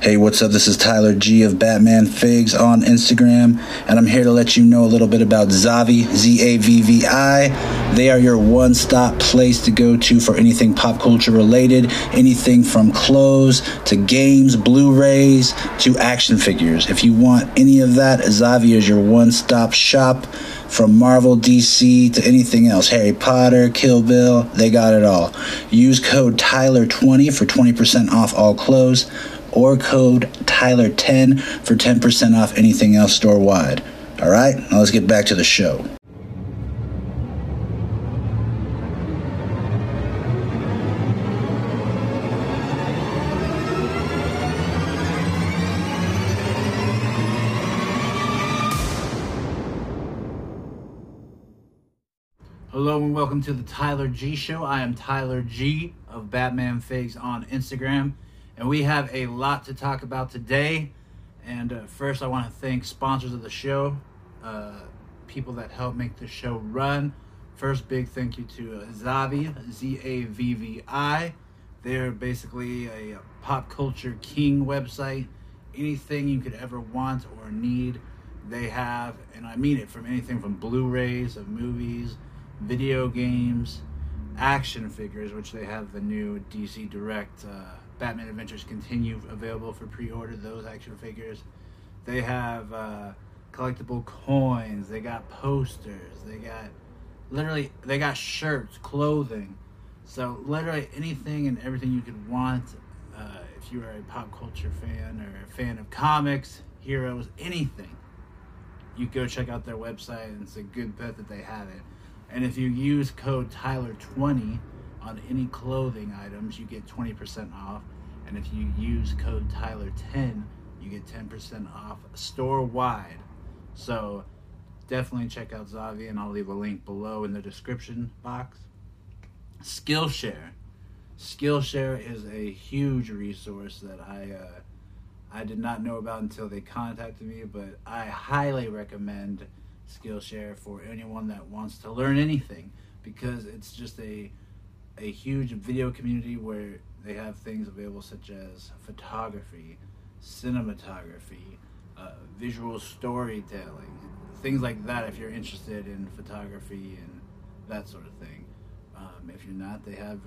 Hey, what's up? This is Tyler G of Batman Figs on Instagram, and I'm here to let you know a little bit about Zavvi, Z A V V I. They are your one stop place to go to for anything pop culture related, anything from clothes to games, Blu rays to action figures. If you want any of that, Zavvi is your one stop shop from Marvel, DC to anything else. Harry Potter, Kill Bill, they got it all. Use code Tyler20 for 20% off all clothes or code Tyler10 for 10% off anything else store wide. All right, now let's get back to the show. Hello and welcome to the Tyler G Show. I am Tyler G of Batman Figs on Instagram, and we have a lot to talk about today. And uh, first, I want to thank sponsors of the show, uh, people that help make the show run. First, big thank you to uh, Zavvi, Z A V V I. They're basically a pop culture king website. Anything you could ever want or need, they have, and I mean it from anything from Blu rays of movies video games, action figures, which they have the new DC Direct uh, Batman Adventures Continue available for pre-order. Those action figures, they have uh, collectible coins. They got posters. They got literally they got shirts, clothing. So literally anything and everything you could want. Uh, if you are a pop culture fan or a fan of comics, heroes, anything, you go check out their website, and it's a good bet that they have it. And if you use code Tyler20 on any clothing items, you get 20% off. And if you use code Tyler10, you get 10% off store wide. So definitely check out Zavvi, and I'll leave a link below in the description box. Skillshare. Skillshare is a huge resource that I uh, I did not know about until they contacted me, but I highly recommend Skillshare for anyone that wants to learn anything because it's just a a huge video community where they have things available such as photography, cinematography, uh, visual storytelling, things like that. If you're interested in photography and that sort of thing, um, if you're not, they have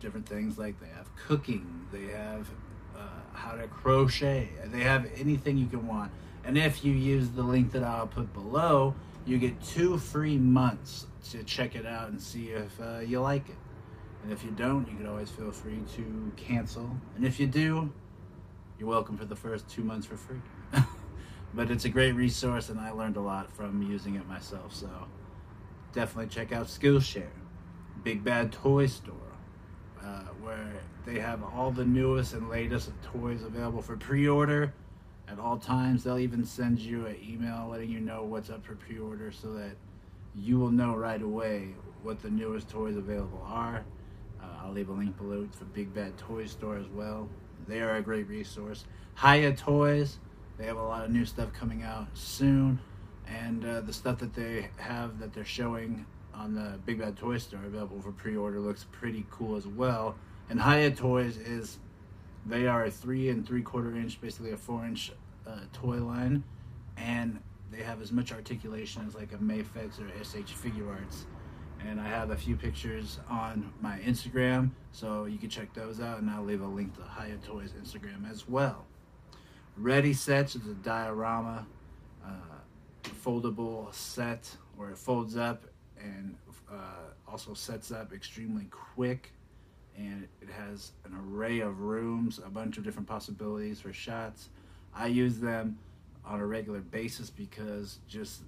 different things like they have cooking, they have uh, how to crochet, they have anything you can want. And if you use the link that I'll put below, you get two free months to check it out and see if uh, you like it. And if you don't, you can always feel free to cancel. And if you do, you're welcome for the first two months for free. but it's a great resource, and I learned a lot from using it myself. So definitely check out Skillshare, Big Bad Toy Store, uh, where they have all the newest and latest toys available for pre-order at all times. They'll even send you an email letting you know what's up for pre-order so that you will know right away what the newest toys available are. Uh, I'll leave a link below for Big Bad Toy Store as well. They are a great resource. Hiya Toys, they have a lot of new stuff coming out soon, and uh, the stuff that they have that they're showing on the Big Bad Toy Store available for pre-order looks pretty cool as well. And Hiya Toys is they are a three and three quarter inch, basically a four inch uh, toy line, and they have as much articulation as like a Mafex or SH Figuarts. And I have a few pictures on my Instagram, so you can check those out, and I'll leave a link to Hiya Toys Instagram as well. Ready Sets is a diorama, uh, foldable set where it folds up and uh, also sets up extremely quick and it has an array of rooms, a bunch of different possibilities for shots. I use them on a regular basis because just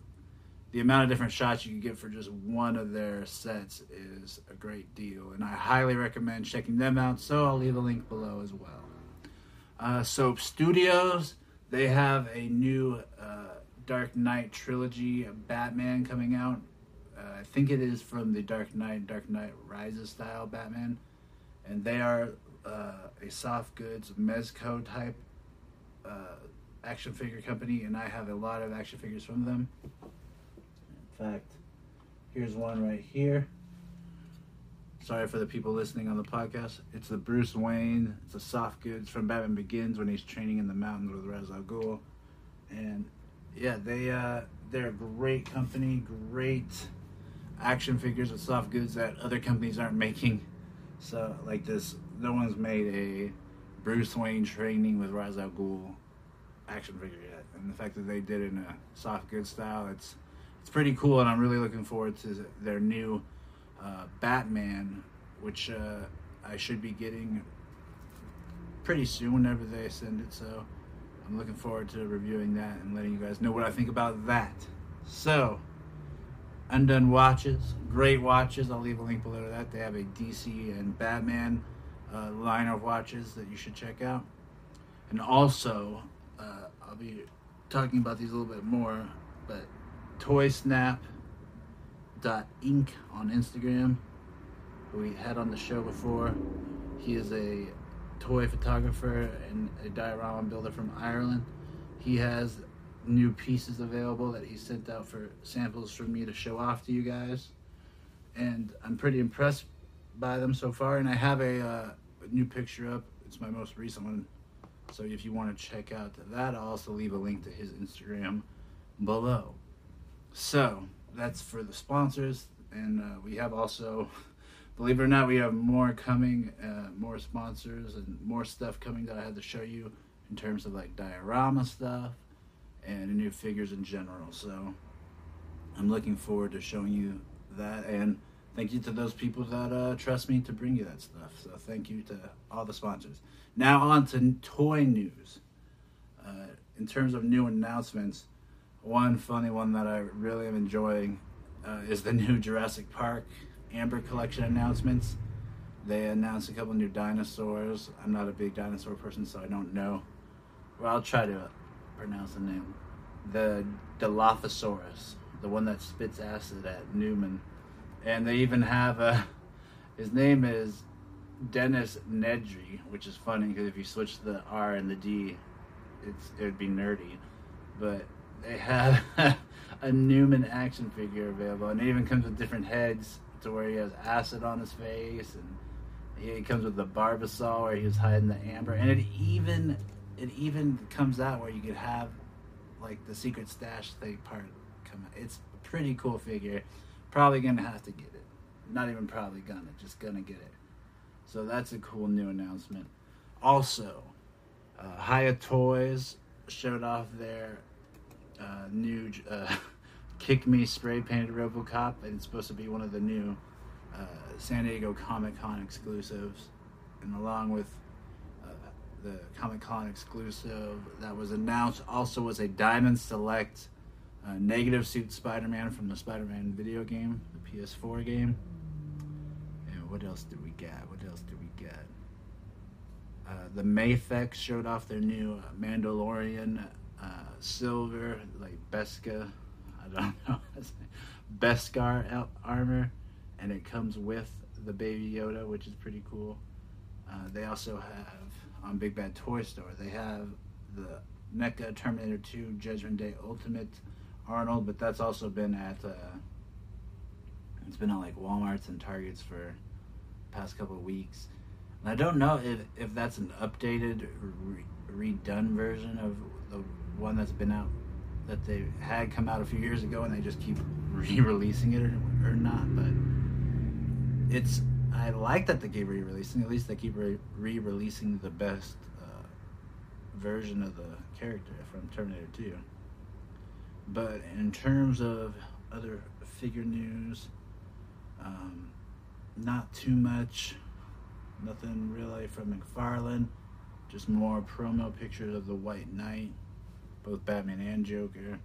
the amount of different shots you can get for just one of their sets is a great deal, and I highly recommend checking them out. So I'll leave a link below as well. Uh, Soap Studios, they have a new uh, Dark Knight trilogy of Batman coming out. Uh, I think it is from the Dark Knight, Dark Knight Rises style Batman and they are uh, a soft goods Mezco type uh, action figure company, and I have a lot of action figures from them. Fact, here's one right here. Sorry for the people listening on the podcast. It's the Bruce Wayne. It's a soft goods from Batman Begins when he's training in the mountains with Ra's al Ghul, and yeah, they uh, they're a great company, great action figures with soft goods that other companies aren't making. So like this, no one's made a Bruce Wayne training with Ra's al Ghul action figure yet, and the fact that they did it in a soft goods style, it's it's pretty cool, and I'm really looking forward to their new uh, Batman, which uh, I should be getting pretty soon whenever they send it. So I'm looking forward to reviewing that and letting you guys know what I think about that. So, Undone Watches, great watches. I'll leave a link below to that. They have a DC and Batman uh, line of watches that you should check out. And also, uh, I'll be talking about these a little bit more, but Toy Snap Inc. on Instagram. who We had on the show before. He is a toy photographer and a diorama builder from Ireland. He has new pieces available that he sent out for samples for me to show off to you guys. And I'm pretty impressed by them so far. And I have a, uh, a new picture up. It's my most recent one. So if you want to check out that, I'll also leave a link to his Instagram below. So that's for the sponsors, and uh, we have also, believe it or not, we have more coming, uh, more sponsors and more stuff coming that I had to show you in terms of like diorama stuff and new figures in general. So I'm looking forward to showing you that, and thank you to those people that uh, trust me to bring you that stuff. So thank you to all the sponsors. Now on to toy news. Uh, in terms of new announcements one funny one that I really am enjoying uh, is the new Jurassic Park Amber Collection announcements. They announced a couple new dinosaurs. I'm not a big dinosaur person, so I don't know. Well, I'll try to pronounce the name. The Dilophosaurus, the one that spits acid at Newman. And they even have a. His name is Dennis Nedry, which is funny because if you switch the R and the D, it's it would be nerdy. But they have a Newman action figure available, and it even comes with different heads to where he has acid on his face, and he comes with the Barbasol where he was hiding the amber, and it even it even comes out where you could have like the secret stash thing part come out. It's a pretty cool figure. Probably gonna have to get it. Not even probably gonna, just gonna get it. So that's a cool new announcement. Also, uh, Hiya Toys showed off their uh, new uh, Kick Me spray painted Robocop, and it's supposed to be one of the new uh, San Diego Comic Con exclusives. And along with uh, the Comic Con exclusive that was announced, also was a Diamond Select uh, Negative Suit Spider Man from the Spider Man video game, the PS4 game. And what else do we get? What else do we get? Uh, the Mafex showed off their new Mandalorian uh, silver, like Beska, I don't know, Beskar armor, and it comes with the Baby Yoda, which is pretty cool. Uh, they also have on Big Bad Toy Store. They have the NECA Terminator 2 Judgment Day Ultimate Arnold, but that's also been at uh, it's been at like WalMarts and Targets for past couple of weeks. And I don't know if, if that's an updated, re- redone version of the one that's been out that they had come out a few years ago and they just keep re-releasing it or, or not but it's i like that they keep re-releasing at least they keep re- re-releasing the best uh, version of the character from terminator 2 but in terms of other figure news um, not too much nothing really from mcfarlane just more promo pictures of the white knight both Batman and Joker.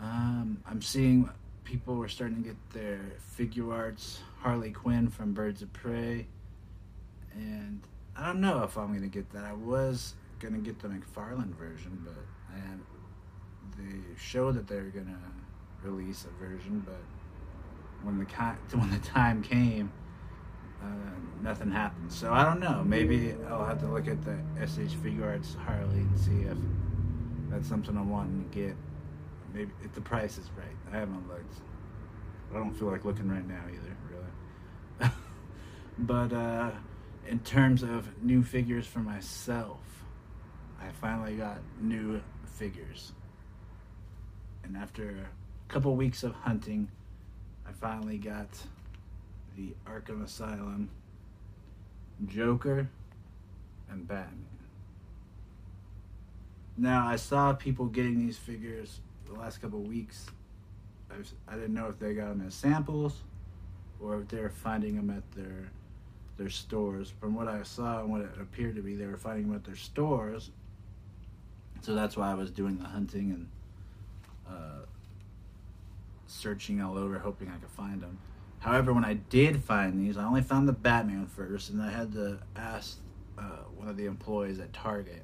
Um, I'm seeing people are starting to get their Figuarts. Harley Quinn from Birds of Prey, and I don't know if I'm gonna get that. I was gonna get the McFarlane version, but and they showed that they were gonna release a version, but when the when the time came, uh, nothing happened. So I don't know. Maybe I'll have to look at the SH Figuarts Harley and see if that's something I'm wanting to get. Maybe if the price is right. I haven't looked. I don't feel like looking right now either, really. But uh, in terms of new figures for myself, I finally got new figures. And after a couple weeks of hunting, I finally got the Arkham Asylum Joker and Batman. Now, I saw people getting these figures the last couple weeks. I, I didn't know if they got them as samples or if they were finding them at their their stores. From what I saw and what it appeared to be, they were finding them at their stores. So that's why I was doing the hunting and uh, searching all over, hoping I could find them. However, when I did find these, I only found the Batman first, and I had to ask uh, one of the employees at Target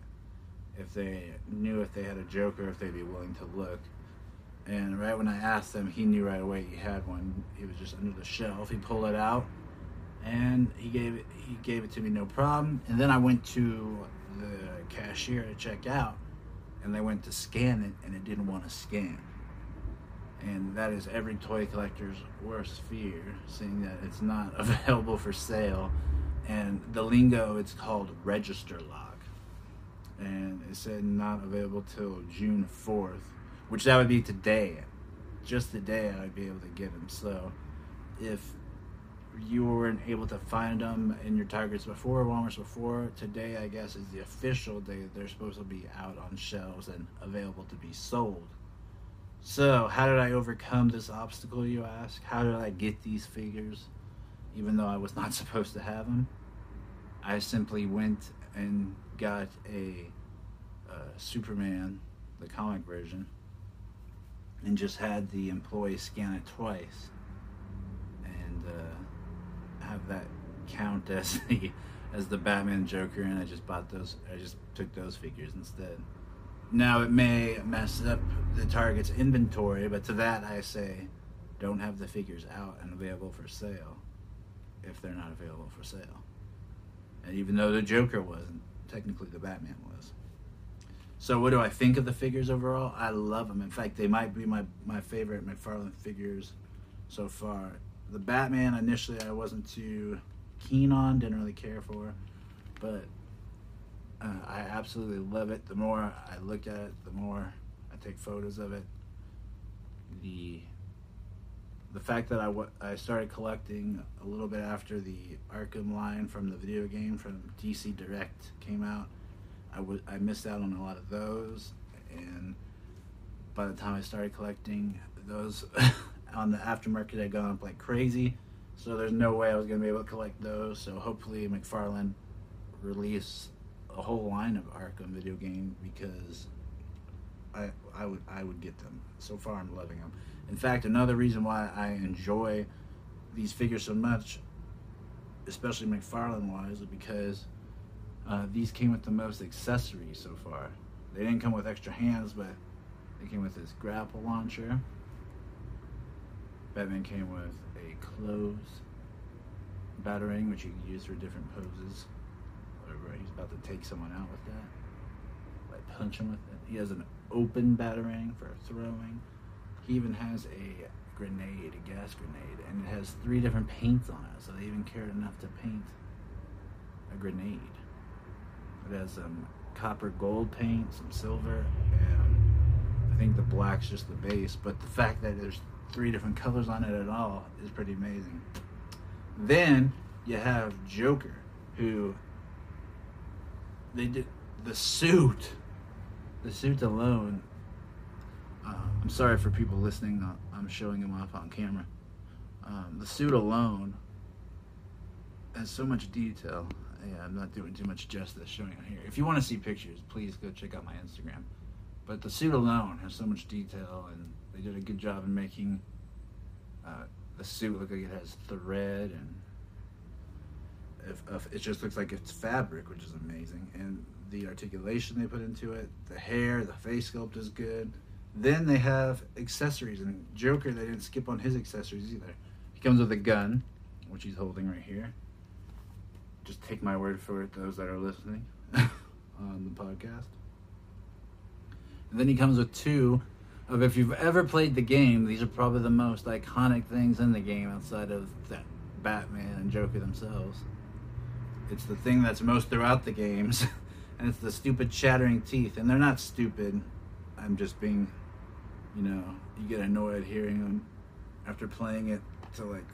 if they knew if they had a Joker, if they'd be willing to look. And right when I asked him, he knew right away he had one. He was just under the shelf. He pulled it out, and he gave it. He gave it to me no problem. And then I went to the cashier to check out, and they went to scan it, and it didn't want to scan. And that is every toy collector's worst fear, seeing that it's not available for sale. And the lingo, it's called register lock, and it said not available till June fourth which that would be today. Just today, I'd be able to get them. So, if you weren't able to find them in your Targets before, Walmart's before, today, I guess, is the official day that they're supposed to be out on shelves and available to be sold. So, how did I overcome this obstacle, you ask? How did I get these figures, even though I was not supposed to have them? I simply went and got a uh, Superman, the comic version, and just had the employee scan it twice and uh, have that count as the as the Batman Joker, and I just bought those. I just took those figures instead. Now it may mess up the target's inventory, but to that I say, don't have the figures out and available for sale if they're not available for sale. And even though the Joker wasn't, technically the Batman was. So what do I think of the figures overall? I love them. In fact, they might be my, my favorite McFarlane figures so far. The Batman initially I wasn't too keen on, didn't really care for, but uh, I absolutely love it. The more I look at it, the more I take photos of it. The the fact that I, w- I started collecting a little bit after the Arkham line from the video game from DC Direct came out I I missed out on a lot of those, and by the time I started collecting those on the aftermarket, had gone up like crazy. So there's no way I was gonna be able to collect those. So hopefully McFarlane release a whole line of Arkham video game because I I would I would get them. So far I'm loving them. In fact, another reason why I enjoy these figures so much, especially McFarlane wise, is because uh, these came with the most accessories so far. They didn't come with extra hands, but they came with this grapple launcher. Batman came with a close batarang, which you can use for different poses. Whatever, he's about to take someone out with that. Like punch him with it. He has an open batarang for throwing. He even has a grenade, a gas grenade, and it has three different paints on it, so they even cared enough to paint a grenade. It has some copper gold paint, some silver, and I think the black's just the base. But the fact that there's three different colors on it at all is pretty amazing. Then you have Joker, who they did the suit. The suit alone. Uh, I'm sorry for people listening. I'm showing him off on camera. Um, the suit alone has so much detail yeah, I'm not doing too much justice showing it here. If you want to see pictures, please go check out my Instagram. But the suit alone has so much detail, and they did a good job in making uh, the suit look like it has thread, and if, if it just looks like it's fabric, which is amazing. And the articulation they put into it, the hair, the face sculpt is good. Then they have accessories, and Joker they didn't skip on his accessories either. He comes with a gun, which he's holding right here just take my word for it, those that are listening on the podcast. And then he comes with two of if you've ever played the game, these are probably the most iconic things in the game outside of Batman and Joker themselves. It's the thing that's most throughout the games, and it's the stupid chattering teeth. And they're not stupid. I'm just being, you know, you get annoyed hearing them after playing it to like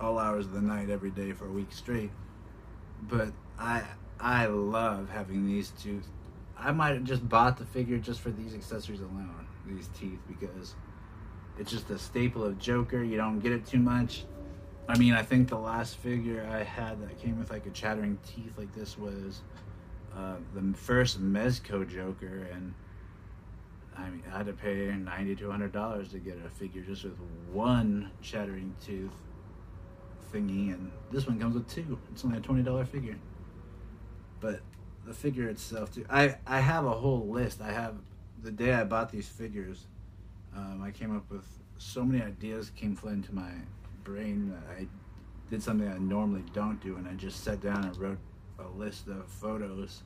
all hours of the night every day for a week straight. But I I love having these two. I might have just bought the figure just for these accessories alone, these teeth, because it's just a staple of Joker. You don't get it too much. I mean, I think the last figure I had that came with like a chattering teeth like this was uh, the first Mezco Joker, and I mean, I had to pay ninety to hundred dollars to get a figure just with one chattering tooth thingy, and this one comes with two. It's only a twenty dollar figure, but the figure itself too. I I have a whole list. I have the day I bought these figures. Um, I came up with so many ideas came flooding to my brain that I did something I normally don't do, and I just sat down and wrote a list of photos,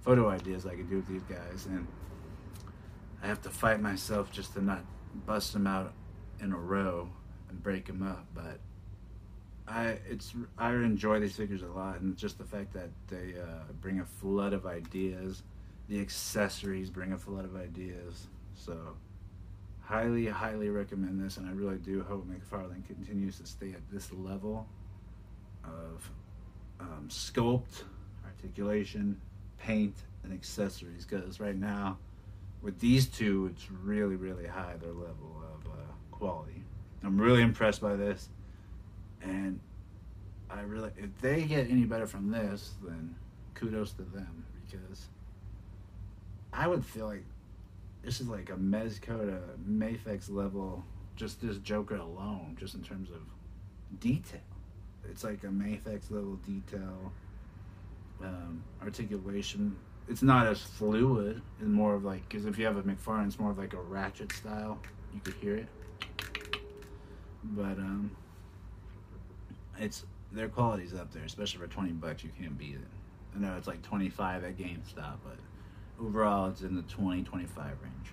photo ideas I could do with these guys, and I have to fight myself just to not bust them out in a row and break them up. But I it's I enjoy these figures a lot, and just the fact that they uh, bring a flood of ideas, the accessories bring a flood of ideas. So highly, highly recommend this, and I really do hope McFarlane continues to stay at this level of um, sculpt, articulation, paint, and accessories. Because right now, with these two, it's really, really high their level of uh, quality. I'm really impressed by this, and I really, if they get any better from this, then kudos to them because I would feel like this is like a Mezco to Mafex level, just this Joker alone, just in terms of detail. It's like a Mafex level detail, um, articulation. It's not as fluid. It's more of like, because if you have a McFarlane, it's more of like a ratchet style. You could hear it. But, um, it's, their quality's up there, especially for 20 bucks. You can't beat it. I know it's like 25 at GameStop, but Overall, it's in the 20 25 range.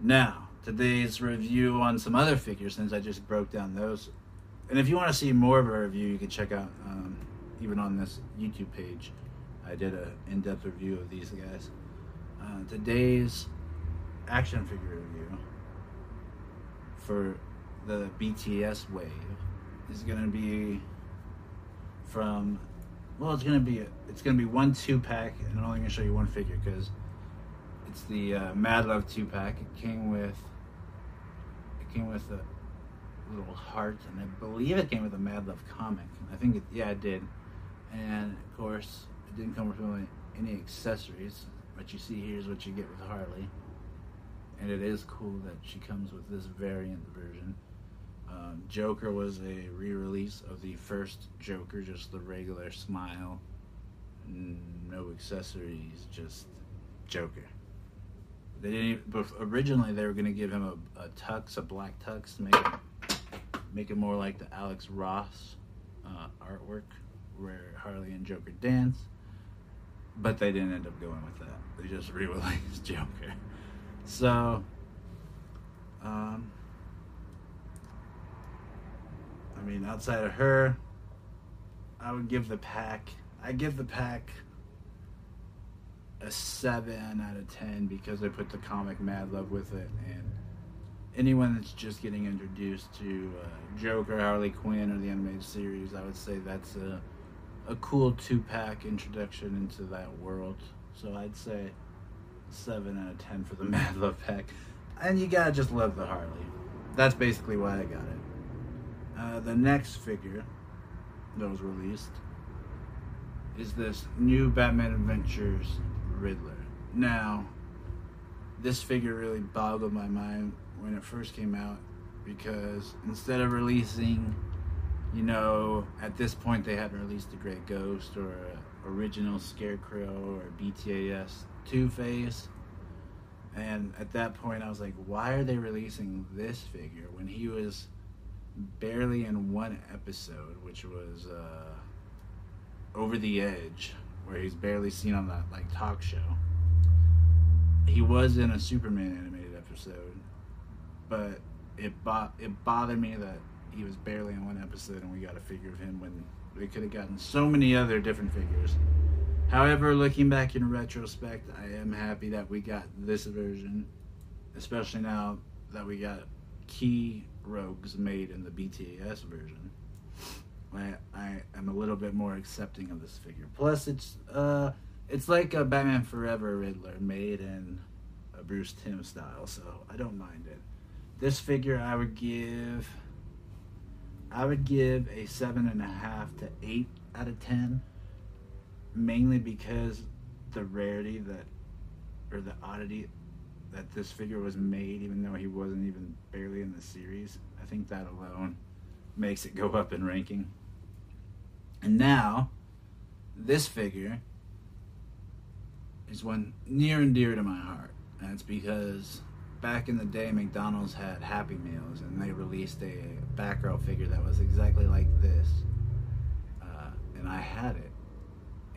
Now, today's review on some other figures, since I just broke down those. And if you want to see more of a review, you can check out, um, even on this YouTube page, I did an in depth review of these guys. Uh, today's action figure review for the BTS wave is going to be from well, it's gonna be it's gonna be one two pack, and I'm only gonna show you one figure because it's the uh, Mad Love two pack. It came with it came with a little heart, and I believe it came with a Mad Love comic. I think it, yeah, it did. And of course, it didn't come with any accessories. But you see, here's what you get with Harley, and it is cool that she comes with this variant version. Um, Joker was a re-release of the first Joker, just the regular smile, no accessories, just Joker. They didn't. But originally, they were going to give him a, a, tux, a black tux, make it, make it more like the Alex Ross uh, artwork, where Harley and Joker dance. But they didn't end up going with that. They just re-released Joker. So, um, I mean, outside of her, I would give the pack. I give the pack a seven out of ten because I put the comic Mad Love with it, and anyone that's just getting introduced to uh, Joker, Harley Quinn, or the animated series, I would say that's a a cool two pack introduction into that world. So I'd say seven out of ten for the Mad Love pack, and you gotta just love the Harley. That's basically why I got it. Uh, the next figure that was released is this new Batman Adventures Riddler. Now, this figure really boggled my mind when it first came out because instead of releasing, you know, at this point they hadn't released the Grey Ghost or original Scarecrow or BTAS Two Face. And at that point, I was like, why are they releasing this figure when he was barely in one episode, which was uh, Over the Edge, where he's barely seen on that like talk show. He was in a Superman animated episode, but it bo- it bothered me that he was barely in one episode, and we got a figure of him when we could have gotten so many other different figures. However, looking back in retrospect, I am happy that we got this version, especially now that we got key rogues made in the BTAS version. I, I am a little bit more accepting of this figure. Plus, it's uh, it's like a Batman Forever Riddler made in a Bruce Timm style, so I don't mind it. This figure I would give I would give a seven and a half to eight out of ten, mainly because the rarity that or the oddity that this figure was made, even though he wasn't even barely in the series. I think that alone makes it go up in ranking. And now, this figure is one near and dear to my heart. And it's because back in the day, McDonald's had Happy Meals, and they released a Batgirl figure that was exactly like this. Uh, and I had it.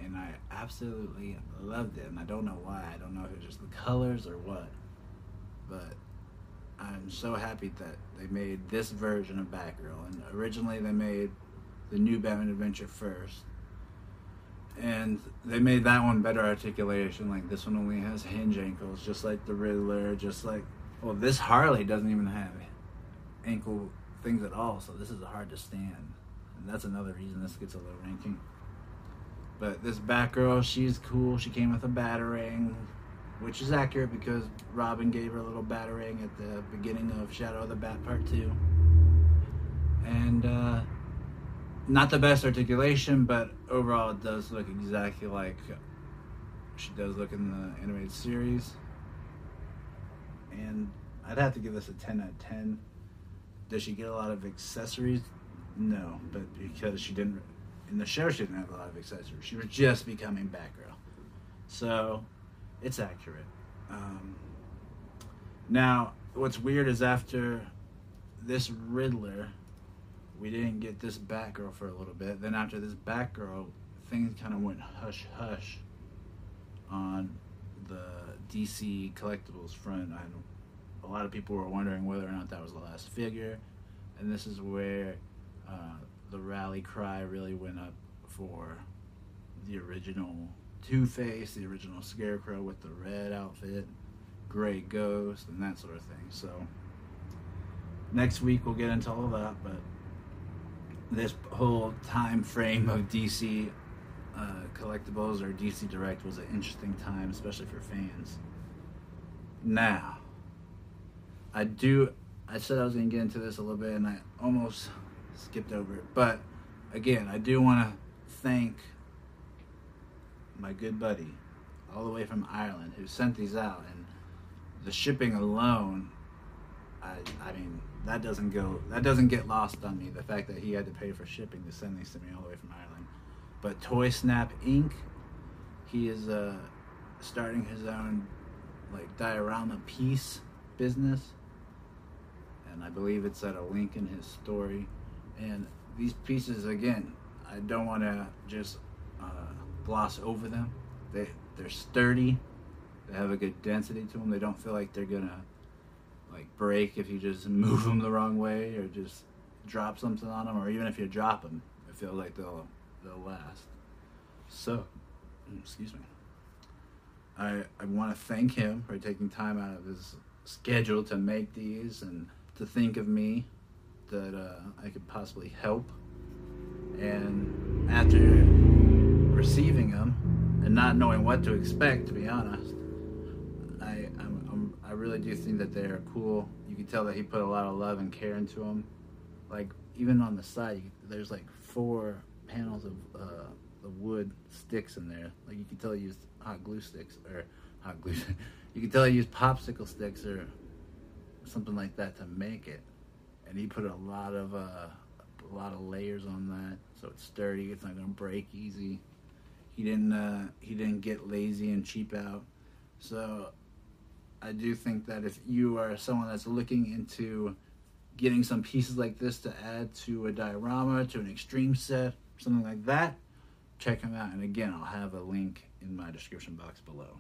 And I absolutely loved it. And I don't know why. I don't know if it's just the colors or what. But I'm so happy that they made this version of Batgirl. And originally they made the new Batman Adventure first. And they made that one better articulation. Like this one only has hinge ankles, just like the Riddler, just like well, this Harley doesn't even have ankle things at all, so this is hard to stand. And that's another reason this gets a low ranking. But this Batgirl, she's cool. She came with a batarang, which is accurate because Robin gave her a little batarang at the beginning of Shadow of the Bat Part 2. And uh, not the best articulation, but overall it does look exactly like she does look in the animated series. And I'd have to give this a 10 out of 10. Does she get a lot of accessories? No, but because she didn't, in the show, she didn't have a lot of accessories. She was just becoming Batgirl. So it's accurate. Um, now, what's weird is after this Riddler, we didn't get this Batgirl for a little bit. Then after this Batgirl, things kind of went hush hush on the DC collectibles front. I a lot of people were wondering whether or not that was the last figure, and this is where uh, the rally cry really went up for the original Two Face, the original Scarecrow with the red outfit, Grey Ghost, and that sort of thing. So next week we'll get into all of that, but this whole time frame of DC uh, collectibles or DC Direct was an interesting time, especially for fans. Now, I do. I said I was going to get into this a little bit, and I almost skipped over it. But again, I do want to thank my good buddy, all the way from Ireland, who sent these out, and the shipping alone. I, I mean, that doesn't go. That doesn't get lost on me. The fact that he had to pay for shipping to send these to me all the way from Ireland. But Toy Snap Inc. He is uh, starting his own like diorama piece business and I believe it's at a link in his story. And these pieces, again, I don't want to just uh, gloss over them. They they're sturdy. They have a good density to them. They don't feel like they're gonna like break if you just move them the wrong way or just drop something on them, or even if you drop them, it feels like they'll they'll last. So, mm, excuse me. I I want to thank him for taking time out of his schedule to make these and to think of me that uh, I could possibly help. And after receiving them and not knowing what to expect, to be honest, I I'm, I'm, i really do think that they're cool. You can tell that he put a lot of love and care into them. Like even on the side, there's like four panels of uh, the wood sticks in there. Like you can tell he used hot glue sticks or hot glue. you can tell he used popsicle sticks or something like that to make it, and he put a lot of uh, a lot of layers on that, so it's sturdy. It's not gonna break easy. He didn't uh, he didn't get lazy and cheap out. So I do think that if you are someone that's looking into getting some pieces like this to add to a diorama, to an extreme set, something like that, check him out. And again, I'll have a link in my description box below.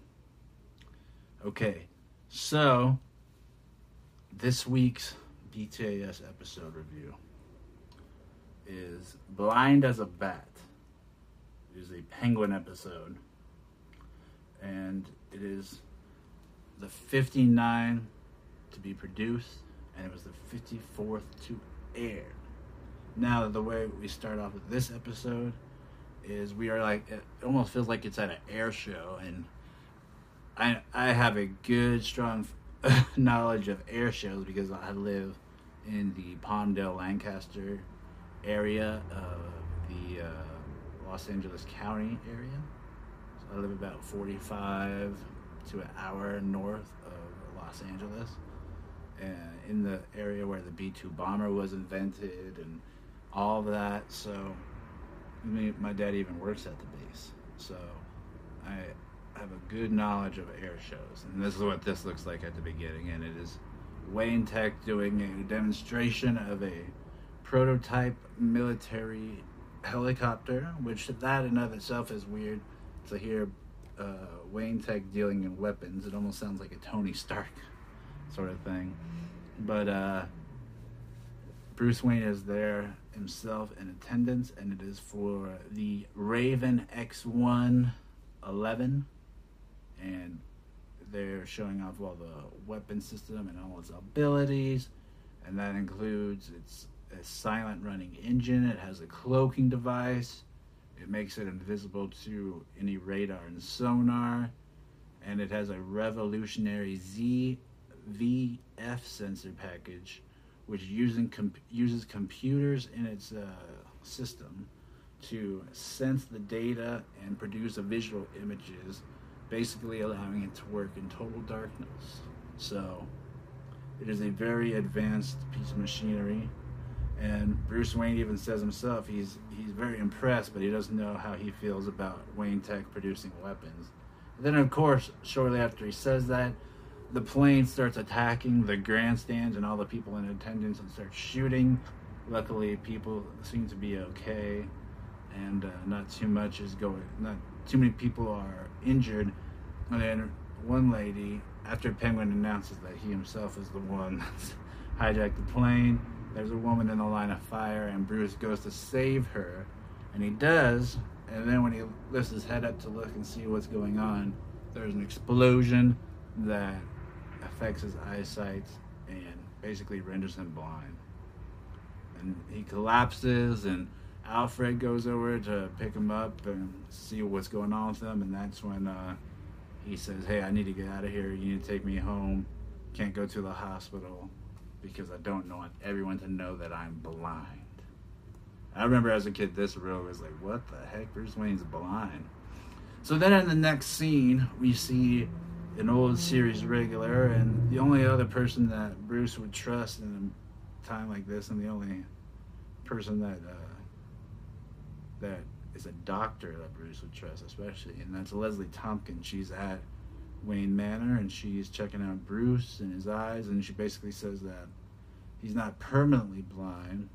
Okay, so this week's BTS episode review. is Blind as a Bat. It is a Penguin episode. And it is the 59 to be produced, and it was the 54th to air. Now, the way we start off with this episode is we are like, it almost feels like it's at an air show, and I, I have a good, strong knowledge of air shows because I live in the Palmdale, Lancaster area of the uh, Los Angeles County area. So I live about 45 to an hour north of Los Angeles, and in the area where the B 2 bomber was invented and all of that. So, me, my dad even works at the base. So, I have a good knowledge of air shows. And this is what this looks like at the beginning. And it is Wayne Tech doing a demonstration of a prototype military helicopter, which that in of itself is weird to hear uh, Wayne Tech dealing in weapons. It almost sounds like a Tony Stark sort of thing. But uh, Bruce Wayne is there himself in attendance, and it is for the Raven X1 11. And they're showing off all the weapon system and all its abilities. And that includes its a silent running engine. It has a cloaking device. It makes it invisible to any radar and sonar. And it has a revolutionary ZVF sensor package, which using uses computers in its uh, system to sense the data and produce a visual images, basically allowing it to work in total darkness. So, it is a very advanced piece of machinery and Bruce Wayne even says himself he's he's very impressed, but he doesn't know how he feels about Wayne Tech producing weapons. And then, of course, shortly after he says that, the plane starts attacking the grandstands and all the people in attendance and starts shooting. Luckily, people seem to be okay, and uh, not too much is going. Not too many people are injured. And then one lady, after Penguin announces that he himself is the one that's hijacked the plane there's a woman in the line of fire, and Bruce goes to save her, and he does. And then when he lifts his head up to look and see what's going on, there's an explosion that affects his eyesight and basically renders him blind. And he collapses, and Alfred goes over to pick him up and see what's going on with him. And that's when uh, he says, Hey, I need to get out of here. You need to take me home. Can't go to the hospital because I don't want everyone to know that I'm blind. I remember as a kid, this real was like, what the heck? Bruce Wayne's blind. So then in the next scene, we see an old series regular, and the only other person that Bruce would trust in a time like this, and the only person that uh, that is a doctor that Bruce would trust, especially, and that's Leslie Thompkins. She's at Wayne Manor, and she's checking out Bruce and his eyes, and she basically says that he's not permanently blind,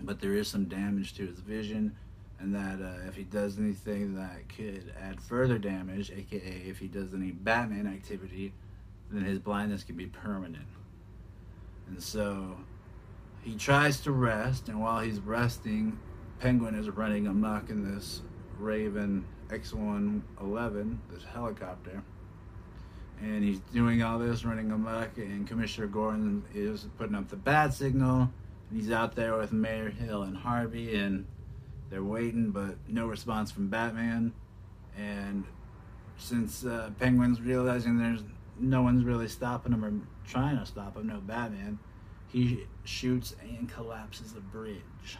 but there is some damage to his vision, and that uh, if he does anything that could add further damage, aka if he does any Batman activity, then his blindness can be permanent. And so he tries to rest, and while he's resting, Penguin is running amok in this Raven X111, this helicopter. And he's doing all this, running amok, and Commissioner Gordon is putting up the bat signal. He's out there with Mayor Hill and Harvey, and they're waiting, but no response from Batman. And since uh, Penguin's realizing there's no one's really stopping him or trying to stop him, no Batman, he shoots and collapses the bridge.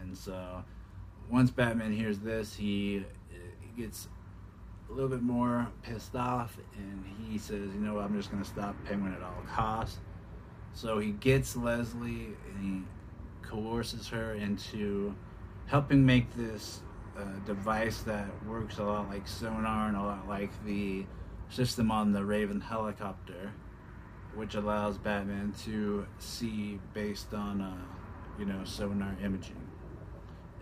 And so once Batman hears this, he, gets a little bit more pissed off and he says, you know, I'm just going to stop Penguin at all costs. So he gets Leslie and he coerces her into helping make this uh, device that works a lot like sonar and a lot like the system on the Raven helicopter, which allows Batman to see based on, uh, you know, sonar imaging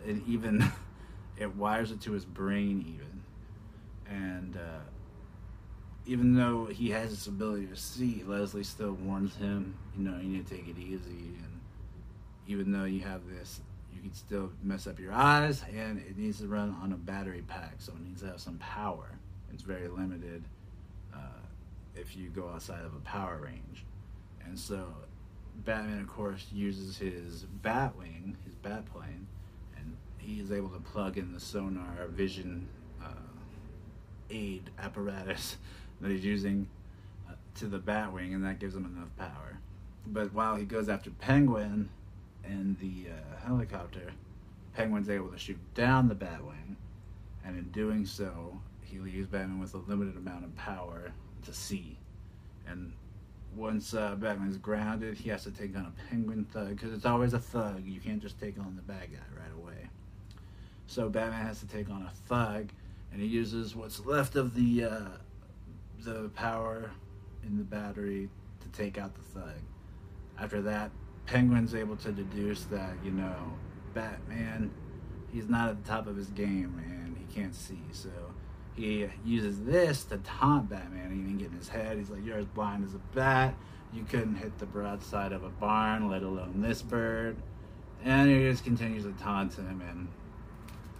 it even it wires it to his brain even. And uh, even though he has this ability to see leslie still warns him you know you need to take it easy. And even though you have this, you can still mess up your eyes, and it needs to run on a battery pack, so it needs to have some power. It's very limited uh, if you go outside of a power range, and so Batman, of course, uses his Batwing, his Batplane, and he is able to plug in the sonar vision uh, aid apparatus that he's using uh, to the Batwing, and that gives him enough power. But while he goes after Penguin and the uh, helicopter, Penguin's able to shoot down the Batwing, and in doing so, he leaves Batman with a limited amount of power to see. And once uh, Batman's grounded, he has to take on a Penguin thug because it's always a thug. You can't just take on the bad guy right away. So Batman has to take on a thug, and he uses what's left of the uh, the power in the battery to take out the thug. After that, Penguin's able to deduce that you know Batman, he's not at the top of his game and he can't see. So he uses this to taunt Batman, even get in his head. He's like, "You're as blind as a bat. You couldn't hit the broadside of a barn, let alone this bird." And he just continues to taunt him, and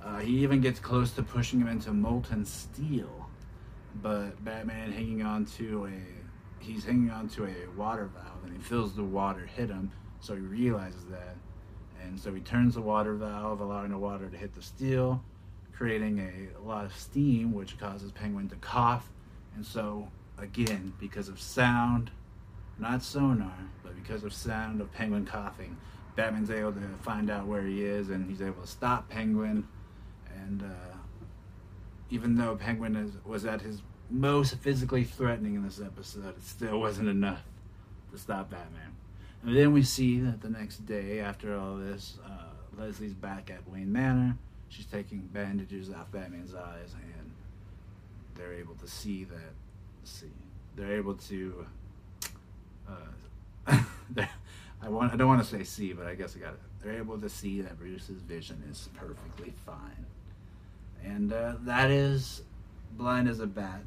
uh, he even gets close to pushing him into molten steel. But Batman hanging on to a, he's hanging on to a water valve, and he feels the water hit him, so he realizes that, and so he turns the water valve, allowing the water to hit the steel creating a, lot of steam, which causes Penguin to cough. And so, again, because of sound, not sonar, but because of sound of Penguin coughing, Batman's able to find out where he is, and he's able to stop Penguin. And uh, even though Penguin is, was at his most physically threatening in this episode, it still wasn't enough to stop Batman. And then we see that the next day, after all this, uh, Leslie's back at Wayne Manor she's taking bandages off Batman's eyes, and they're able to see that. See, they're able to. Uh, I want. I don't want to say see, but I guess I got it. They're able to see that Bruce's vision is perfectly fine, and uh, that is blind as a bat.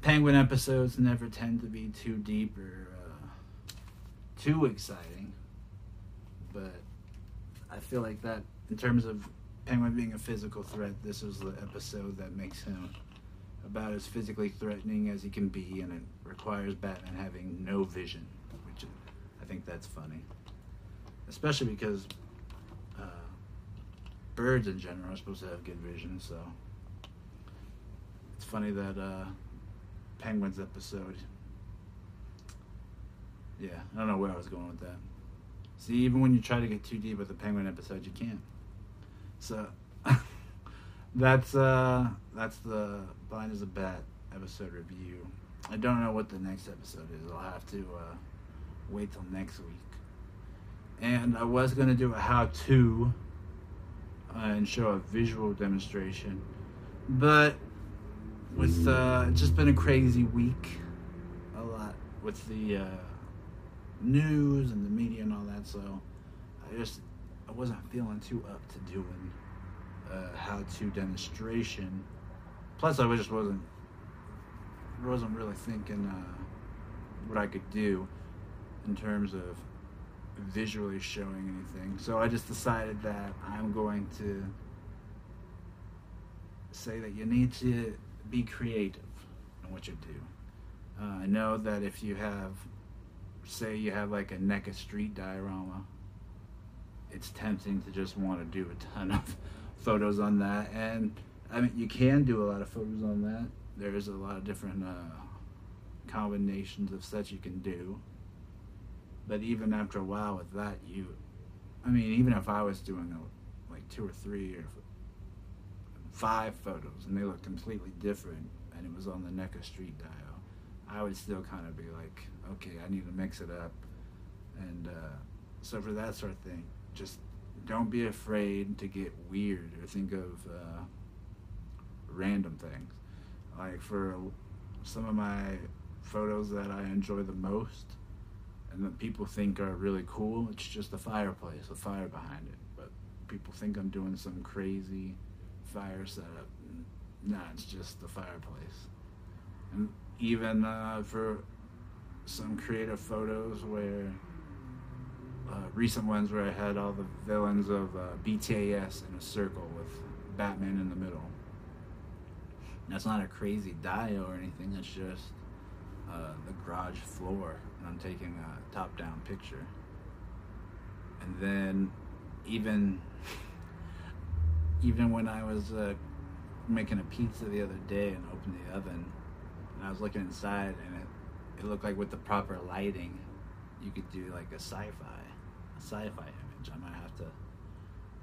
Penguin episodes never tend to be too deep or uh, too exciting, but I feel like that in terms of Penguin being a physical threat, this is the episode that makes him about as physically threatening as he can be, and it requires Batman having no vision, which I think that's funny. Especially because birds in general are supposed to have good vision, so it's funny that uh, Penguin's episode. Yeah, I don't know where I was going with that. See, even when you try to get too deep with the Penguin episode, you can't. So that's uh that's the blind as a bat episode review. I don't know what the next episode is. I'll have to uh, wait till next week. And I was gonna do a how-to uh, and show a visual demonstration, but with uh, it's just been a crazy week, a lot with the uh, news and the media and all that. So I just I wasn't feeling too up to doing a how-to demonstration. Plus, I just wasn't wasn't really thinking uh, what I could do in terms of visually showing anything. So I just decided that I'm going to say that you need to be creative in what you do. Uh, I know that if you have, say, you have like a NECA street diorama it's tempting to just want to do a ton of photos on that. And I mean, you can do a lot of photos on that. There's a lot of different uh, combinations of sets you can do. But even after a while with that, you, I mean, even if I was doing a, like two or three or five photos and they look completely different and it was on the NECA Street dio, I would still kind of be like, okay, I need to mix it up. And uh, so for that sort of thing, just don't be afraid to get weird or think of uh, random things. Like for some of my photos that I enjoy the most and that people think are really cool, it's just a fireplace a fire behind it. But people think I'm doing some crazy fire setup. Nah, it's just the fireplace. And even uh, for some creative photos where uh, recent ones where I had all the villains of uh, BTAS in a circle with Batman in the middle. That's not a crazy dio or anything. That's just uh, the garage floor, and I'm taking a top-down picture. And then, even even when I was uh, making a pizza the other day and opened the oven, and I was looking inside, and it it looked like with the proper lighting, you could do like a sci-fi, a sci-fi image. I might have to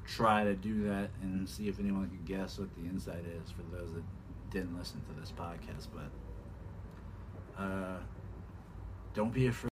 try to do that and see if anyone can guess what the inside is for those that didn't listen to this podcast. But uh, don't be afraid.